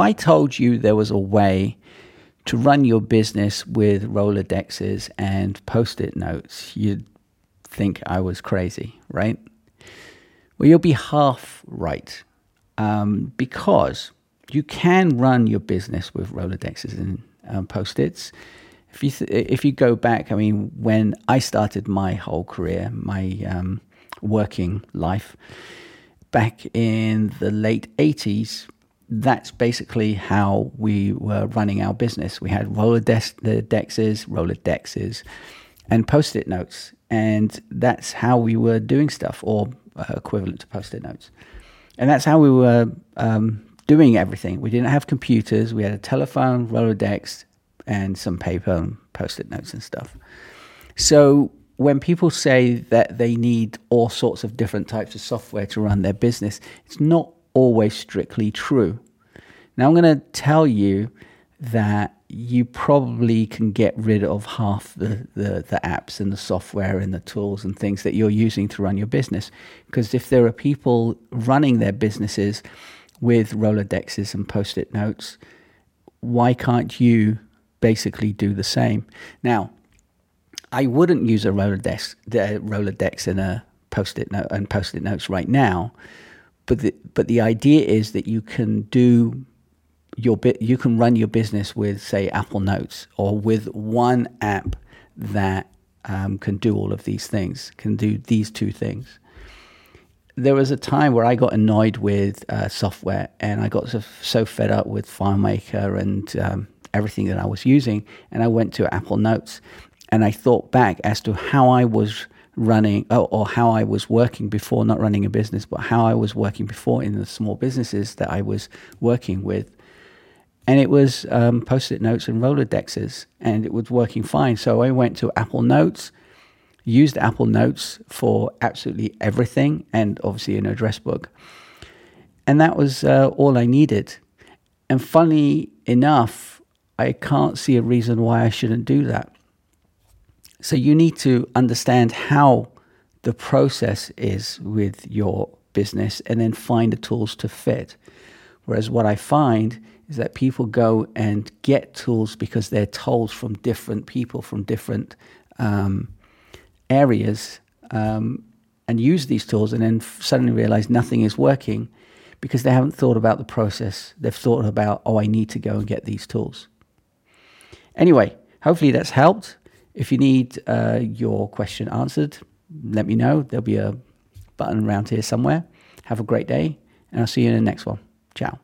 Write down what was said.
if I told you there was a way to run your business with Rolodexes and post it notes, you'd think I was crazy, right? Well, you'll be half right um, because you can run your business with Rolodexes and um, post its. If you th- if you go back, I mean, when I started my whole career, my um, working life back in the late '80s, that's basically how we were running our business. We had Rolodexes, Rolodexes, and post-it notes, and that's how we were doing stuff, or uh, equivalent to post-it notes, and that's how we were um, doing everything. We didn't have computers. We had a telephone, Rolodex, and some paper and post-it notes and stuff. So when people say that they need all sorts of different types of software to run their business, it's not always strictly true. Now I'm going to tell you that you probably can get rid of half the, the, the, apps and the software and the tools and things that you're using to run your business. Because if there are people running their businesses with Rolodexes and post it notes, why can't you basically do the same? Now, I wouldn't use a Rolodex, the Rolodex and a post-it note and post-it notes right now, but the, but the idea is that you can do your bit. You can run your business with, say, Apple Notes or with one app that um, can do all of these things, can do these two things. There was a time where I got annoyed with uh, software, and I got so, so, fed up with FileMaker and um, everything that I was using, and I went to Apple Notes and I thought back as to how I was running or, or, how I was working before, not running a business, but how I was working before in the small businesses that I was working with. And it was um, post it notes and Rolodexes, and it was working fine. So I went to Apple Notes, used Apple Notes for absolutely everything, and obviously an address book. And that was uh, all I needed. And funny enough, I can't see a reason why I shouldn't do that. So you need to understand how the process is with your business and then find the tools to fit. Whereas what I find is that people go and get tools because they're told from different people from different um, areas um, and use these tools and then suddenly realize nothing is working because they haven't thought about the process. They've thought about, oh, I need to go and get these tools. Anyway, hopefully that's helped. If you need uh, your question answered, let me know. There'll be a button around here somewhere. Have a great day, and I'll see you in the next one. Ciao.